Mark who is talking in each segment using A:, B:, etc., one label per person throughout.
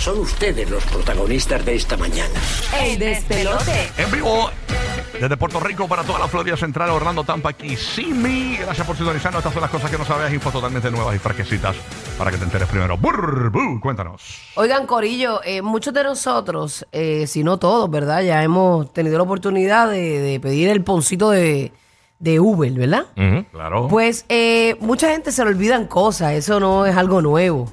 A: Son ustedes los protagonistas de esta mañana.
B: El despelote.
C: En vivo desde Puerto Rico para toda la Florida Central, Orlando, Tampa, Kissimmee. Gracias por sintonizarnos. Estas son las cosas que no sabías, info totalmente nuevas y fresquecitas para que te enteres primero. Brr, bu, cuéntanos.
B: Oigan, Corillo, eh, muchos de nosotros, eh, si no todos, ¿verdad? Ya hemos tenido la oportunidad de, de pedir el poncito de, de Uber, ¿verdad?
C: Claro.
B: Pues eh, mucha gente se le olvidan cosas, eso no es algo nuevo.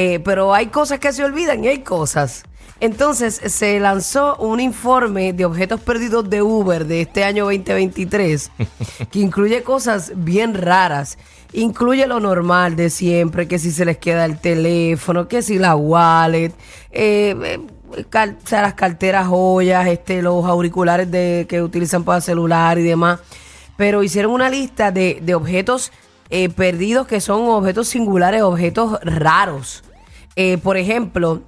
B: Eh, pero hay cosas que se olvidan y hay cosas. Entonces se lanzó un informe de objetos perdidos de Uber de este año 2023 que incluye cosas bien raras. Incluye lo normal de siempre, que si se les queda el teléfono, que si la wallet, eh, eh, cal- o sea, las carteras joyas, este, los auriculares de, que utilizan para celular y demás pero hicieron una lista de, de objetos eh, perdidos que son objetos singulares, objetos raros. Eh, por ejemplo,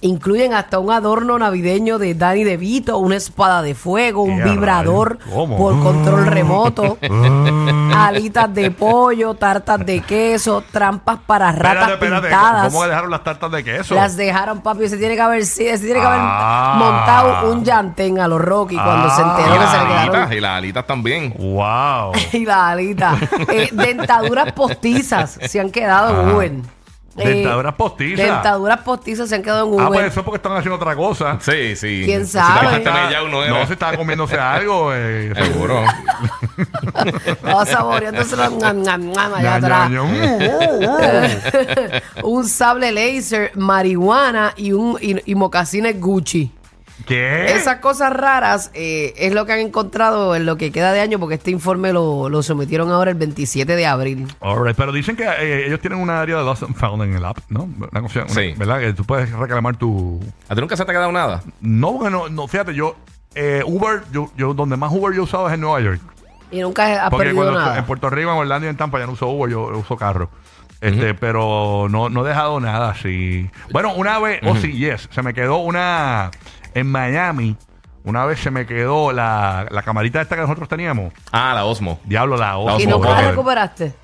B: incluyen hasta un adorno navideño de Danny DeVito, una espada de fuego, un
C: ¡Qué
B: vibrador!
C: ¿Cómo?
B: por control remoto, alitas de pollo, tartas de queso, trampas para ratas
C: Espérate,
B: pintadas.
C: ¿Cómo dejaron las tartas de queso?
B: Las dejaron, papi. Se tiene que haber, se tiene que haber
C: Ah.
B: montado un llantén a los Rocky cuando se
C: Ah.
B: enteró que
D: las
B: se le quedaron
D: alitas, y las alitas también.
C: Wow.
B: y la alita. Eh, dentaduras postizas se han quedado en Eh,
C: Dentaduras postizas.
B: Dentaduras postizas se han quedado en
C: Ah,
B: Uber.
C: pues eso es porque están haciendo otra cosa.
D: Sí, sí.
B: ¿Quién
D: Si
B: sabe?
D: dejaste media uno.
C: No, se estaba comiéndose algo. Eh,
D: Seguro.
B: Estaba saboreándose.
C: Uh, uh, uh.
B: un sable laser, marihuana y un y, y mocasines Gucci.
C: ¿Qué?
B: Esas cosas raras eh, es lo que han encontrado en lo que queda de año, porque este informe lo, lo sometieron ahora el 27 de abril.
C: Alright, pero dicen que eh, ellos tienen una área de Lost and Found en el app, ¿no? Una cosa, una-
D: Sí.
C: ¿Verdad? Que tú puedes reclamar tu...
D: ¿A ti nunca se te ha quedado nada?
C: No, porque no, no fíjate, yo... eh, Uber, yo, yo, donde más Uber yo he usado es en Nueva York.
B: Y nunca has
C: Porque
B: perdido
C: cuando
B: nada.
C: en Puerto Rico, en Orlando y en Tampa ya no uso Uber, yo uso carro. Este, pero no, no he dejado nada así. Bueno, una vez, oh sí, yes, se me quedó una en Miami. Una vez se me quedó la, la camarita esta que nosotros teníamos.
D: Ah, la Osmo.
C: Diablo, la Osmo.
B: ¿Y
D: Osmo
B: nunca la recuperaste?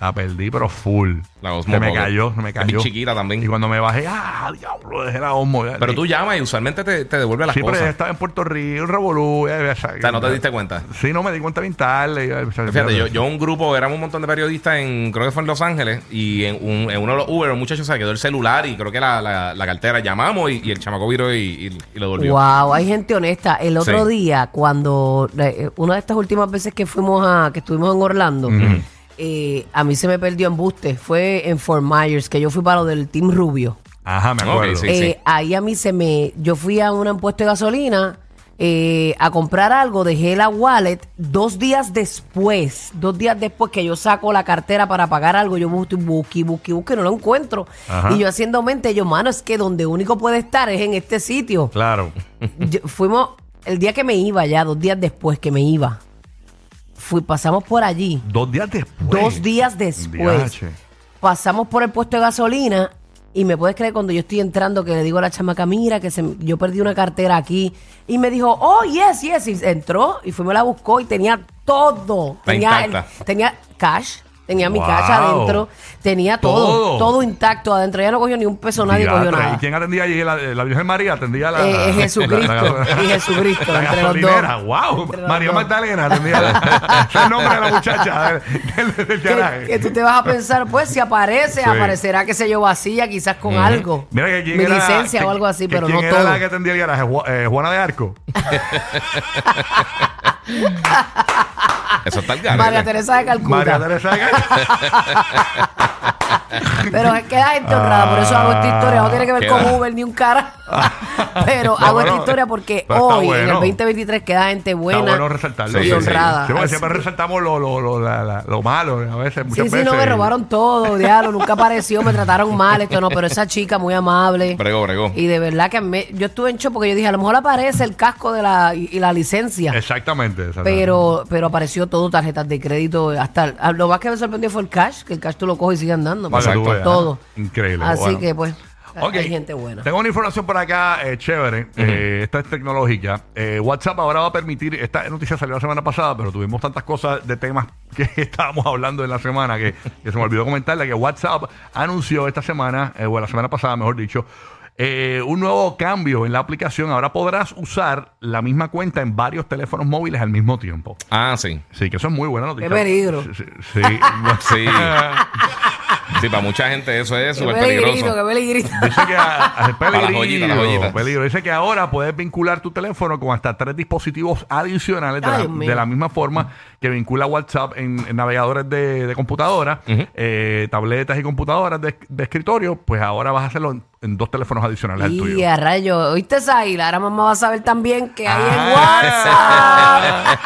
C: La perdí, pero full.
D: La Osmo
C: se me
D: Pocket.
C: cayó, se me
D: Es
C: cayó.
D: bien chiquita también.
C: Y cuando me bajé, ah, diablo, dejé la Osmo.
D: Pero tú llamas y usualmente te, te devuelve las
C: Sí, pero
D: cosas.
C: estaba en Puerto Rico, en Revolú. eh,
D: O sea, no te diste cuenta.
C: Sí, no me di cuenta bien tarde. eh,
D: Fíjate, yo, yo un grupo, éramos un montón de periodistas en, creo que fue en Los Ángeles, y en, un- en uno de los Uber, un muchacho se quedó el celular y creo que la, la, la cartera. Llamamos y, y el chamaco viró y, y- y lo devolvió.
B: Wow, hay gente honesta. El otro
D: Sí.
B: día, cuando eh, una de estas últimas veces que fuimos a, que estuvimos en Orlando, eh, a mí se me perdió en buste. Fue en Fort Myers, que yo fui para lo del Team Rubio.
C: Ajá, me acuerdo.
D: sí.
B: Eh, Ahí a mí se me, yo fui a un puesto de gasolina eh, a comprar algo, dejé la wallet dos días después, dos días después que yo saco la cartera para pagar algo, yo busco, busque, busque, busque, no lo encuentro.
C: Ajá.
B: Y yo haciendo mente, yo, mano, es que donde único puede estar es en este sitio.
C: Claro.
B: Yo- fuimos el día que me iba ya, dos días después que me iba. Fui, pasamos por allí.
C: Dos días después.
B: Dos días después.
C: Diache.
B: Pasamos por el puesto de gasolina y me puedes creer cuando yo estoy entrando que le digo a la chamaca, mira, que se, me- yo perdí una cartera aquí. Y me dijo, oh, yes, yes. Y entró y fuimos, la buscó y tenía todo.
D: Está
B: Tenía,
D: intacta.
B: tenía cash. Tenía mi
C: Wow.
B: cash adentro. Tenía todo,
C: Todo.
B: todo. intacto adentro. Ya no cogió ni un peso, nadie
C: Diatre.
B: cogió nada.
C: ¿Y quién atendía allí? ¿La, la Virgen María atendía la...
B: Eh, Jesucristo.
C: la-
B: Y Jesucristo,
C: La
B: entre los dos.
C: Wow.
B: Entre los
C: María
B: dos.
C: Magdalena atendía la... Ese es el nombre de la muchacha del, del, del
B: que,
C: garaje.
B: que tú te vas a pensar, pues si aparece,
C: Sí.
B: aparecerá, qué sé yo, vacía, quizás con algo.
C: Mira que quién
B: Mi
C: era-
B: licencia
C: que-
B: o algo así,
C: que
B: pero
C: quién
B: no
C: era
B: todo.
C: la que atendía el garaje? Ju- eh, Juana de Arco.
D: Eso está el garete.
B: María Teresa de Calcuta.
C: María Teresa de
B: Pero es que da gente honrada, por eso hago esta historia. No tiene que ver
D: Queda.
B: con Uber ni un cara. pero hago
C: bueno,
B: esta historia porque
C: pero está
B: hoy, en el 2023, queda gente buena
C: bueno resaltarlo.
B: y
D: Sí, sí,
C: porque siempre resaltamos lo, lo, lo, la- la- lo malo a veces, muchas
B: Sí, sí,
C: veces.
B: no, me robaron todo, diablo, nunca apareció, me trataron mal, esto no, pero esa chica muy amable.
D: Bregó, bregó.
B: Y de verdad que me- yo estuve en shock porque yo dije, a lo mejor aparece el casco de la, y, y la licencia.
C: Exactamente. exactamente.
B: Pero, pero apareció todo, tarjetas de crédito, hasta lo más que me sorprendió fue el cash, que el cash tú lo coges y sigue andando.
C: Para que tú
B: Exacto.
C: veas.
B: todo.
C: Increíble.
B: Así
C: bueno.
B: que pues, hay gente buena.
C: Tengo una información por acá eh, chévere. eh, esta es tecnológica. Eh, WhatsApp ahora va a permitir. Esta noticia salió la semana pasada, pero tuvimos tantas cosas de temas que estábamos hablando en la semana que, que se me olvidó comentarle que WhatsApp anunció esta semana, eh, o la semana pasada, mejor dicho. Eh, un nuevo cambio en la aplicación. Ahora podrás usar la misma cuenta en varios teléfonos móviles al mismo tiempo.
D: Ah, sí.
C: Sí, que eso es muy buena noticia.
B: Qué peligro.
C: Sí. sí, sí.
D: Sí. Para mucha gente eso es súper
B: peligrito,
D: peligroso.
B: qué peligrito.
C: Dice que a- a-
D: Para las joyitas, las
C: peligro,
D: joyitas.
C: peligro. Dice que ahora puedes vincular tu teléfono con hasta tres dispositivos adicionales de,
B: Ay,
C: la, de misma forma que vincula WhatsApp en, en navegadores de, de computadora, eh, tabletas y computadoras de, de escritorio. Pues ahora vas a hacerlo en, dos teléfonos adicionales al
B: Y
C: tuyo.
B: a rayo, ¿oíste esa isla? Ahora mamá va a saber también que hay
C: Ah.
B: en WhatsApp.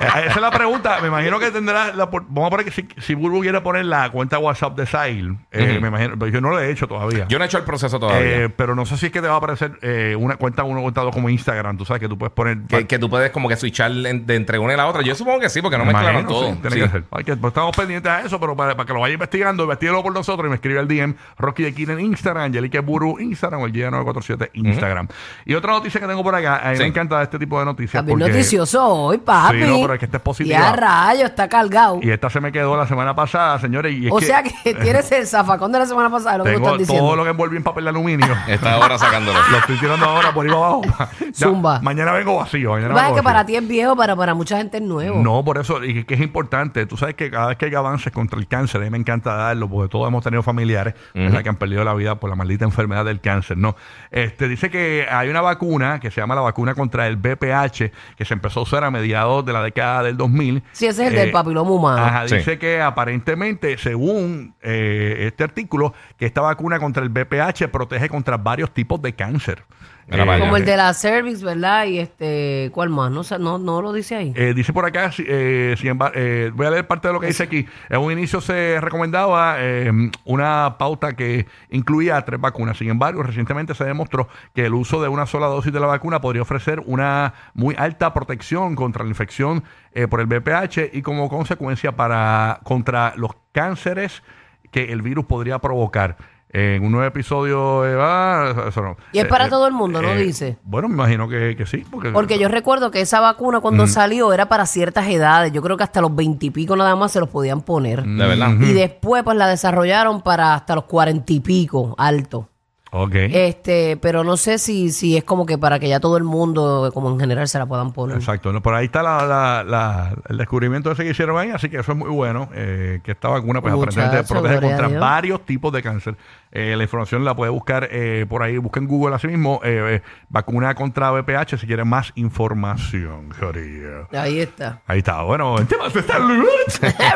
C: Eh, Esa es la pregunta. Me imagino que tendrá. La, por- vamos a poner que si, si Burbu quiere poner la cuenta WhatsApp de Sile, eh,
D: Ujú.
C: me imagino. pero Yo no lo he hecho todavía.
D: Yo no he hecho el proceso todavía.
C: Eh, pero no sé si es que te va a aparecer eh, una cuenta uno cuenta dos como Instagram. Tú sabes que tú puedes poner.
D: que, que tú puedes como que switchar en- de entre una y la otra. Yo supongo que sí, porque no
C: Me
D: mezclaron
C: imagino,
D: todo.
C: sí, tiene
D: Sí.
C: que ser. Hay que- pues estamos pendientes a eso, pero para, para que lo vaya investigando, investigalo por nosotros y me escribe el DM Rocky de Kid en Instagram, Angelique Buru Instagram o el G947 Instagram. Y otra noticia que tengo por acá, a mí
D: Sí.
C: me encanta este tipo de noticias.
B: Bien
C: porque-
B: noticioso hoy, papi.
C: Sí, no, pero es que esta es positiva.
B: Ya rayo, está cargado.
C: Y esta se me quedó la semana pasada, señores. Y es
B: o
C: que
B: sea que tienes el zafacón de la semana pasada, lo que tú
C: tengo
B: estás diciendo.
C: todo lo que envolví en papel de aluminio.
D: Está ahora sacándolo.
C: lo estoy tirando ahora por ahí abajo. Ya,
B: Zumba.
C: Mañana vengo vacío. Mañana
B: que para ti es viejo, pero para mucha gente es nuevo.
C: No, por eso, y que es importante. Tú sabes que cada vez que hay avances contra el cáncer, a mí me encanta darlo, porque todos hemos tenido familiares que han perdido la vida por la maldita enfermedad del cáncer, ¿no? Este, dice que hay una vacuna que se llama la vacuna contra el BPH, que se empezó a usar a mediados de la década del 2000.
B: Sí, ese es el del papiloma humano.
C: Eh, Ajá,
D: Sí.
C: dice que aparentemente, según eh, este artículo, que esta vacuna contra el BPH protege contra varios tipos de cáncer.
D: Allá.
B: Como el de la cervix, ¿verdad? Y este, ¿cuál más? No, no, no lo dice ahí.
C: Eh, dice por acá, si- eh, sin embargo, eh, voy a leer parte de lo que dice aquí. En un inicio se recomendaba eh, una pauta que incluía tres vacunas. Sin embargo, recientemente se demostró que el uso de una sola dosis de la vacuna podría ofrecer una muy alta protección contra la infección eh, por el BPH y como consecuencia para contra los cánceres que el virus podría provocar. En un nuevo episodio, eh, ah, eso no.
B: Y es para
C: eh,
B: todo el mundo, ¿no?
C: eh,
B: Dice.
C: Bueno, me imagino que, que sí. Porque,
B: Porque yo recuerdo que esa vacuna cuando salió era para ciertas edades. Yo creo que hasta los veintipico nada más se los podían poner.
D: De verdad.
B: Y después pues la desarrollaron para hasta los cuarenta y pico, alto.
C: Ok.
B: Este, pero no sé si, si es como que para que ya todo el mundo, como en general, se la puedan poner.
C: Exacto, ¿no? por ahí está la, la- la- el descubrimiento ese que hicieron ahí, así que eso es muy bueno, eh, que esta vacuna pues
B: Muchacho,
C: aparentemente protege
B: gloria a
C: contra
B: Dios.
C: varios tipos de cáncer. Eh, la información la puede buscar eh, por ahí, busca en Google así mismo, eh, eh, vacuna contra VPH si quieren más información. Corillo.
B: Ahí está.
C: Ahí está, bueno, en temas de salud.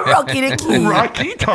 B: Rocky the.
C: Rockito.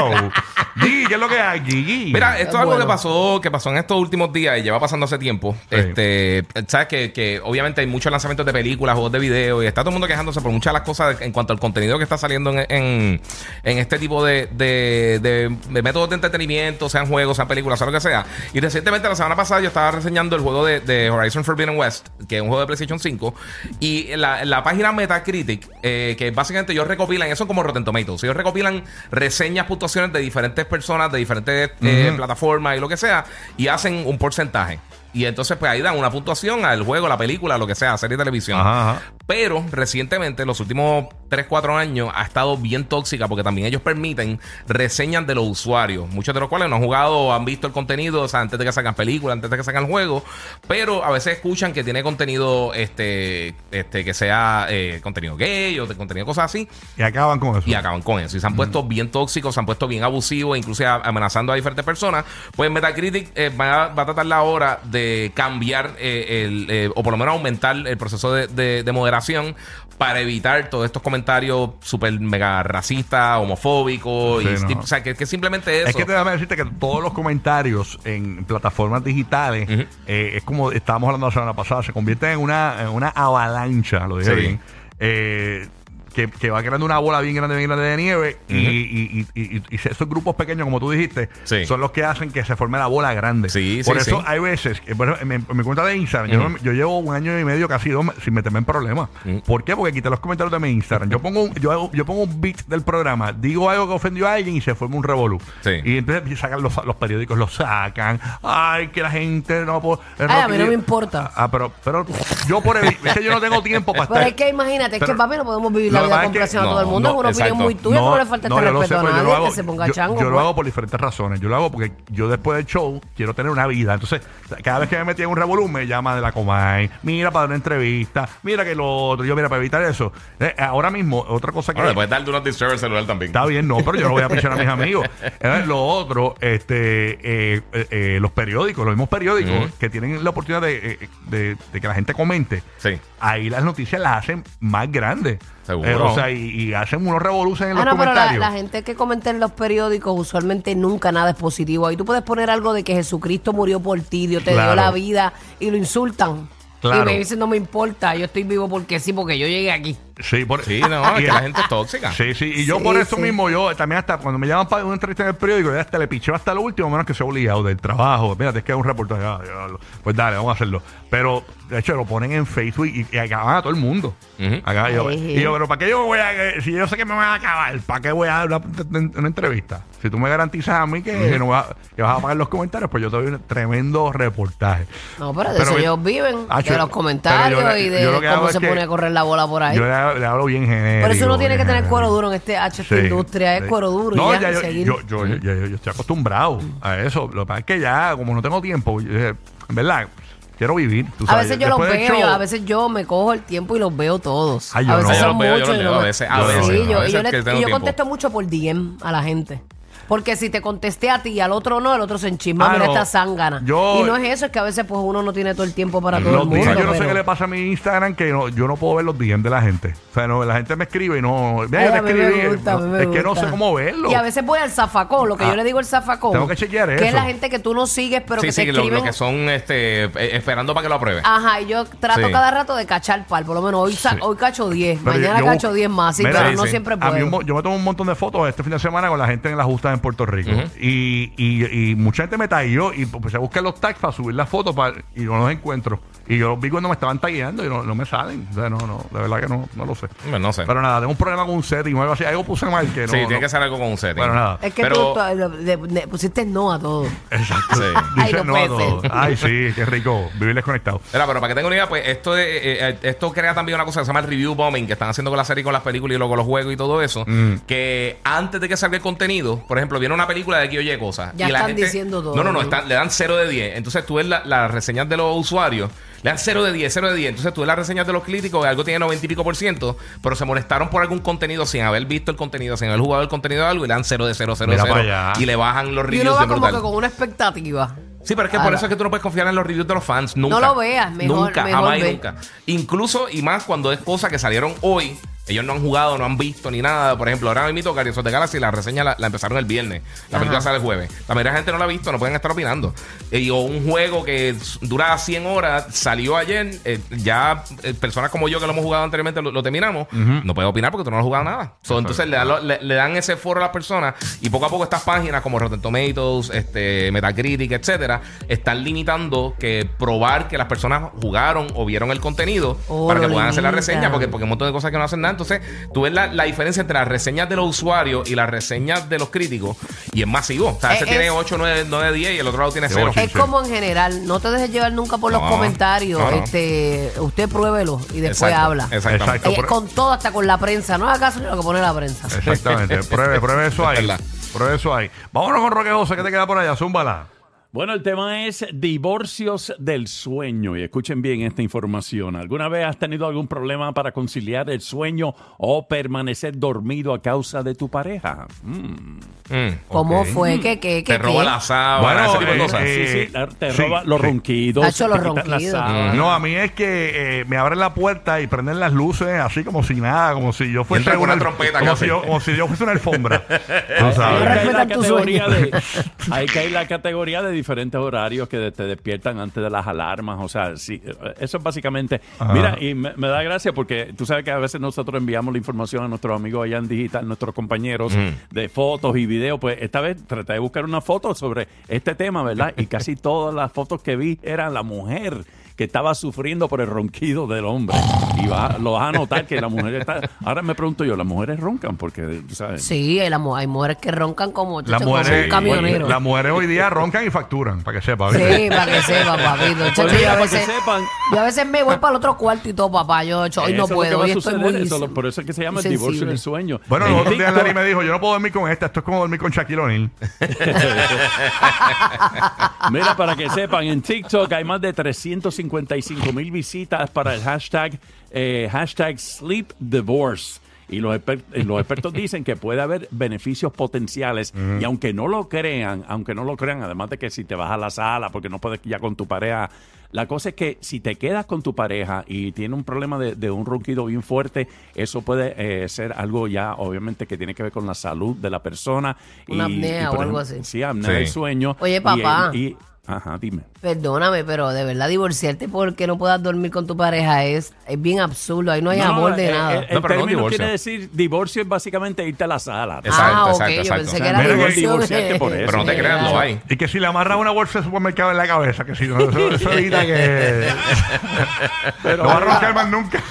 C: Gigi, ¿qué es lo que hay, Gigi?
D: Mira, esto es algo
B: Bueno.
D: que pasó, que pasó en estos últimos días y lleva pasando hace tiempo.
C: Sí.
D: Este, sabes que, que obviamente hay muchos lanzamientos de películas, juegos de video, y está todo el mundo quejándose por muchas de las cosas en cuanto al contenido que está saliendo en, en, en este tipo de, de, de- de métodos de entretenimiento, sean juegos, sean películas, sea lo que sea. Y recientemente, la semana pasada, yo estaba reseñando el juego de, de Horizon Forbidden West, que es un juego de PlayStation 5, y la página Metacritic, eh, que básicamente ellos recopilan, eso como Rotten Tomatoes, ellos recopilan reseñas, puntuaciones de diferentes personas, de diferentes eh, plataformas y lo que sea, y hacen un porcentaje. Y entonces, pues ahí dan una puntuación al juego, la película, lo que sea, serie de televisión.
C: Ajá, ajá.
D: Pero recientemente, los últimos 3, 4 años, ha estado bien tóxica porque también ellos permiten reseñas de los usuarios. Muchos de los cuales no han jugado, han visto el contenido, o sea, antes de que sacan películas, antes de que sacan juego. Pero a veces escuchan que tiene contenido este, este que sea eh, contenido gay o de contenido cosas así.
C: Y acaban con eso.
D: Y acaban con eso. Y se han puesto bien tóxicos, se han puesto bien abusivos, incluso amenazando a diferentes personas. Pues Metacritic eh, va, va a tratar la hora de cambiar eh, el, eh, o por lo menos aumentar el proceso de, de- de moderación para evitar todos estos comentarios súper mega racistas, homofóbicos.
C: Sí,
D: y,
C: no.
D: o sea, que, que simplemente eso.
C: Es que te déjame decirte que todos los comentarios en plataformas digitales, eh, es como estábamos hablando la semana pasada, se convierten en una, en una avalancha, lo dije
D: Sí.
C: bien, eh, que, que va creando una bola bien grande, bien grande de nieve y, y- y- y- y esos grupos pequeños, como tú dijiste,
D: Sí.
C: son los que hacen que se forme la bola grande.
D: Sí,
C: Por
D: sí,
C: eso
D: sí.
C: hay veces, que, bueno, en, mi- en mi cuenta de Instagram, yo, llevo un año y medio, casi dos, sin meterme en problemas. ¿Por qué? Porque quité los comentarios de mi Instagram. Yo pongo un, yo, hago- yo pongo un beat del programa, digo algo que ofendió a alguien y se forma un revolú.
D: Sí.
C: Y entonces sacan los, los periódicos, los sacan. Ay, que la gente no puede.
B: Ay, a mí no me importa.
C: Ah, pero, pero yo por el, es que yo no tengo tiempo para
B: Pero
C: estar.
B: es que imagínate, es
C: Pero-
B: que papi no podemos vivir la
C: que
B: vida complaciendo a todo el mundo.
D: no,
B: es una opinión
D: exacto.
B: muy tuya. No, le falta
C: no,
B: este
C: yo lo
B: respeto
C: sé,
B: a nadie
C: lo hago-
B: que se ponga
C: yo-
B: chango.
C: Yo lo hago por diferentes razones. Yo lo hago porque yo después del show quiero tener una vida. Entonces, cada vez que me metí en un revolú, me llama de la Comay. Mira para dar una entrevista. Mira que lo otro. Yo, mira, para evitar eso. Eh, ahora mismo, otra cosa que.
D: Ahora, le puedes dar disturb el celular también.
C: Está bien, no, pero yo no voy a pichar a mis amigos. Eh, lo otro, este, eh, eh, eh, los periódicos, los mismos periódicos que tienen la oportunidad de, de- de que la gente comente.
D: Sí.
C: Ahí las noticias las hacen más grandes.
D: Seguro.
C: Eh, o sea, y, y hacen unos revoluciones en
B: Ah,
C: los
B: no, pero la,
C: comentarios.
B: la gente que comenta en los periódicos usualmente nunca nada es positivo. Ahí tú puedes poner algo de que Jesucristo murió por ti, Dios te
C: Claro.
B: dio la vida y lo insultan.
C: Claro.
B: Y me dicen, no me importa, yo estoy vivo porque sí, porque yo llegué aquí.
C: Sí, por,
D: Sí, no, es
C: y-
D: que la gente es tóxica.
C: Sí, sí, y yo
B: Sí,
C: por eso
B: sí.
C: mismo, yo también hasta cuando me llaman para una entrevista en el periódico, yo hasta le picheo hasta lo último, menos que sea obligado del trabajo. Mira, es que es un reportaje. ah, pues dale, vamos a hacerlo. Pero, de hecho, lo ponen en Facebook y, y acaban a todo el mundo. Acá, yo, y yo, pero ¿para qué yo voy a, si yo sé que me van a acabar, ¿para qué voy a dar una, una entrevista? Si tú me garantizas a mí que, no va- que vas a pagar los comentarios, pues yo te doy un tremendo reportaje.
B: No, pero de
C: Pero
B: eso
C: me-
B: ellos viven,
C: Hacho,
B: de los comentarios
C: yo
B: y
C: yo
B: de
C: lo que hago
B: cómo se
C: que
B: pone a correr la bola por ahí.
C: Yo le, le hablo bien genérico.
B: Por eso uno tiene que tener cuero duro en este H
C: Sí,
B: industria, es
C: sí.
B: cuero duro.
C: No,
B: y ya,
C: ya yo,
B: seguir.
C: yo, yo, yo- yo- estoy acostumbrado a eso. Lo que pasa es que ya, como no tengo tiempo, yo dije, en verdad, quiero vivir. tú
B: a veces yo los
C: después
B: veo,
C: show-
B: a veces yo me cojo el tiempo y los veo todos.
C: Ay, yo
B: a veces
C: no.
D: Yo
B: son
D: los veo, yo
B: muchos
D: los leo a veces, a veces.
B: Sí,
D: a
B: yo, y yo, y contesto mucho por DM a la gente. Porque si te contesté a ti y al otro no, el otro se enchisma,
C: Ah,
B: mira
C: no.
B: esta zángana.
C: Yo-
B: y no es eso, es que a veces pues uno no tiene todo el tiempo para todo
C: Los
B: el mundo.
C: días, yo no sé
B: pero-
C: qué le pasa a mi Instagram que no- yo no puedo ver los DM de la gente. O sea, no, la gente me escribe y no. Mira,
B: Ay, a
C: te
B: mí me
C: escribí.
B: gusta, a mí me
C: es que no
B: gusta.
C: sé cómo verlo.
B: Y a veces voy al zafacón, lo que
C: Ah,
B: yo le digo al zafacón.
C: tengo que chequear
B: Que
C: eso.
B: es la gente que tú no sigues, pero
D: sí,
B: que
D: sí,
B: te
D: lo,
B: escriben.
D: lo que son este, eh, esperando para que lo apruebe.
B: Ajá, y yo trato
D: Sí.
B: cada rato de cachar par. Por lo menos hoy, sa- hoy cacho 10,
C: Pero
B: mañana
C: yo
B: cacho
C: busco-
B: 10 más, sí,
C: Mira,
B: pero
D: sí,
B: no
D: sí.
B: siempre
C: A mí un
B: puedo.
C: mo- yo me tomo un montón de fotos este fin de semana con la gente en la justa en Puerto Rico. Y, y, y mucha gente me taguió y pues se buscan los tags para subir las fotos para, y no los encuentro. Y yo los vi cuando me estaban tagueando y no, no me salen. O sea, no, no, de verdad que no, no lo sé.
D: Bueno, no sé.
C: Pero nada, tengo un problema con un setting o algo así. Algo puse mal que no.
D: sí,
C: no-
D: tiene que ser algo con un setting.
C: Bueno, nada.
B: Es que
D: Pero-
B: tú, tú le- le pusiste no a todo.
C: Exacto.
D: Sí.
B: Ay,
C: Dice
B: no
C: no a todo. Ay, sí, qué rico. Vivir desconectado.
D: Mira, pero para que tengan una idea, pues esto, de, eh, eh, esto crea también una cosa que se llama el review bombing, que están haciendo con la serie, con las películas y luego con los juegos y todo eso.
C: Mm.
D: Que antes de que salga el contenido, por ejemplo, viene una película de que oye cosas.
B: Ya
D: y la
B: están
D: gente,
B: diciendo todo,
D: No, no, no, están- le dan 0 de 10. Entonces tú ves la- las reseñas de los usuarios, le dan 0 de 10, 0 de 10. Entonces tú ves las reseñas de los críticos, algo tiene 90 y pico por ciento, pero se molestaron por algún contenido sin haber visto el contenido, sin haber jugado el contenido de algo, y le dan 0 de 0, 0 de
C: Mira
D: 0.
C: para allá.
D: Y le bajan los
B: Y
D: reviews
B: uno va
D: bien
B: como
D: brutal.
B: que con una expectativa.
D: Sí, pero es que por
B: Ahora.
D: eso es que tú no puedes confiar en los reviews de los fans. Nunca.
B: No lo veas, mejor-
D: Nunca,
B: mejor
D: jamás y
B: ve.
D: nunca. Incluso, y más cuando es cosas que salieron hoy. Ellos no han jugado, no han visto ni nada. Por ejemplo, ahora mismo Guardians of the Galaxy, la reseña la, la empezaron el viernes. La película sale el jueves. La mayoría de la gente no la ha visto, no pueden estar opinando. Eh, o un juego que dura 100 horas, salió ayer. eh, ya eh, personas como yo que lo hemos jugado anteriormente lo, lo terminamos. No puedes opinar porque tú no has jugado nada. So, entonces le dan, lo- le- le dan ese foro a las personas y poco a poco estas páginas como Rotten Tomatoes, este, Metacritic, etcétera, están limitando que probar que las personas jugaron o vieron el contenido
B: Oh,
D: para que puedan hacer la reseña porque, porque hay un montón de cosas que no hacen nada. Entonces, tú ves la, la diferencia entre las reseñas de los usuarios y las reseñas de los críticos y es masivo. O sea,
B: Eh,
D: ese
B: es-
D: tiene 8, 9, 9, 10 y el otro lado tiene
C: De
D: 0.
C: ocho.
B: Es como en general, no te dejes llevar nunca por los
D: No,
B: comentarios.
D: no, no.
B: Este, usted pruébelo y después
D: Exacto,
B: habla.
D: Exactamente.
C: Exacto.
B: Eh, con todo, hasta con la prensa. No haga caso ni lo que pone la prensa.
C: Exactamente. pruebe, pruebe eso ahí. Pruebe eso ahí. Vámonos con Roque José, que te queda por allá? Zúmbala.
E: Bueno, el tema es divorcios del sueño. Y escuchen bien esta información. ¿Alguna vez has tenido algún problema para conciliar el sueño o permanecer dormido a causa de tu pareja? Mm.
D: Mm.
B: ¿Cómo fue? ¿Qué, qué, qué?
D: Te roba
B: qué?
D: la sábana, ese tipo de
C: eh,
D: cosas.
C: eh,
E: sí, sí, te
C: sí,
E: roba los
C: sí.
E: ronquidos.
B: Nacho, los ronquidos.
C: No, a mí es que eh, me abren la puerta y prenden las luces así como si nada, como si yo fuese
D: una trompeta
C: como si, yo, como si yo fuese una alfombra. Tú sabes.
E: ahí cae la categoría de diferentes horarios que te despiertan antes de las alarmas. O sea, sí, eso es básicamente.
C: Ajá.
E: Mira, y me, me da gracia porque tú sabes que a veces nosotros enviamos la información a nuestros amigos allá en digital, nuestros compañeros, de fotos y videos. Pues esta vez traté de buscar una foto sobre este tema, ¿verdad? Y casi todas las fotos que vi eran la mujer que estaba sufriendo por el ronquido del hombre. Y va, lo vas a notar que la mujer está... Ahora me pregunto yo, ¿las mujeres roncan? Porque, ¿sabes?
B: Sí, hay, la mu- hay mujeres que roncan como, como
C: mujeres,
B: un camionero.
C: las mujeres hoy día roncan y facturan, para que sepa. ¿viste?
B: Sí, para que sepa, papito.
E: Pues
B: yo,
E: mira,
B: a
E: para que
B: veces,
E: sepan.
B: yo a veces me voy para el otro cuarto y todo, papá. Yo, yo hoy no puedo,
E: va
B: hoy
E: a
B: estoy
E: suceder,
B: muy...
E: eso lo- por eso es que se llama el divorcio del sueño.
C: Bueno,
E: En
C: los otros días Larry me dijo, yo no puedo dormir con esta, esto es como dormir con Shaquille O'Neal.
E: Mira, para que sepan, en TikTok hay más de 355 mil visitas para el hashtag, eh, hashtag Sleep Divorce. Y los, exper- los expertos dicen que puede haber beneficios potenciales. Y aunque no lo crean, aunque no lo crean, además de que si te vas a la sala porque no puedes ya con tu pareja, la cosa es que si te quedas con tu pareja y tiene un problema de, de un ronquido bien fuerte, eso puede eh, ser algo ya, obviamente, que tiene que ver con la salud de la persona.
B: Una apnea
E: por
B: o algo así.
E: Sí, apnea
D: Sí.
E: del sueño.
B: Oye,
E: Y-
B: papá.
E: y- ajá, dime.
B: Perdóname, pero de verdad divorciarte porque no puedas dormir con tu pareja es, es bien absurdo. Ahí no hay amor de
E: eh,
B: nada.
E: eh, El,
D: No, pero no
E: término
D: divorcio.
E: quiere decir divorcio es básicamente irte a la sala.
D: Exacto,
B: ah, ok,
D: exacto,
B: yo
D: exacto.
B: pensé
E: O
B: que
E: sea,
B: era
E: mira,
B: divorcio.
E: divorciarte por eso.
D: Pero no te creas, lo hay.
C: Y que si le amarras una bolsa de supermercado en la cabeza, que si no, eso, eso evita que
E: Pero
C: no va a roncar más nunca.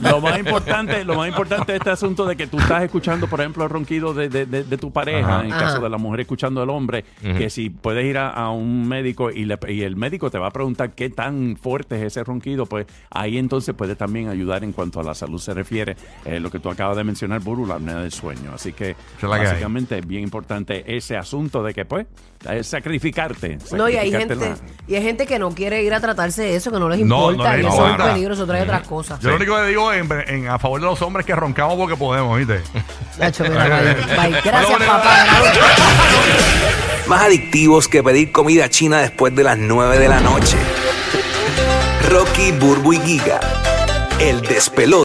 E: Lo más importante, lo más importante de este asunto de que tú estás escuchando, por ejemplo, el ronquido de, de- de- de tu pareja,
D: Ajá.
E: en
B: Ajá.
E: caso de la mujer escuchando al hombre, que si puedes ir a, a un médico y, le- y el médico te va a preguntar qué tan fuerte es ese ronquido, pues ahí entonces puede también ayudar en cuanto a la salud se refiere, eh, lo que tú acabas de mencionar, Buru, la apnea del sueño. Así que básicamente es bien importante ese asunto de que pues es sacrificarte.
B: No, y hay gente,
E: la-
B: y hay gente que no quiere ir a tratarse de eso, que no les
C: No,
B: importa.
C: no les
B: y eso es
C: importa.
B: un peligro, eso trae otras cosas.
C: Yo lo único que digo en, en- a favor de los hombres es que roncamos porque podemos, ¿viste?
B: Nacho, mira, bye. Bye. Gracias,
C: Bueno, bueno,
B: papá.
F: Más adictivos que pedir comida china después de las 9 de la noche. Rocky, Burbu y Giga. El despelote.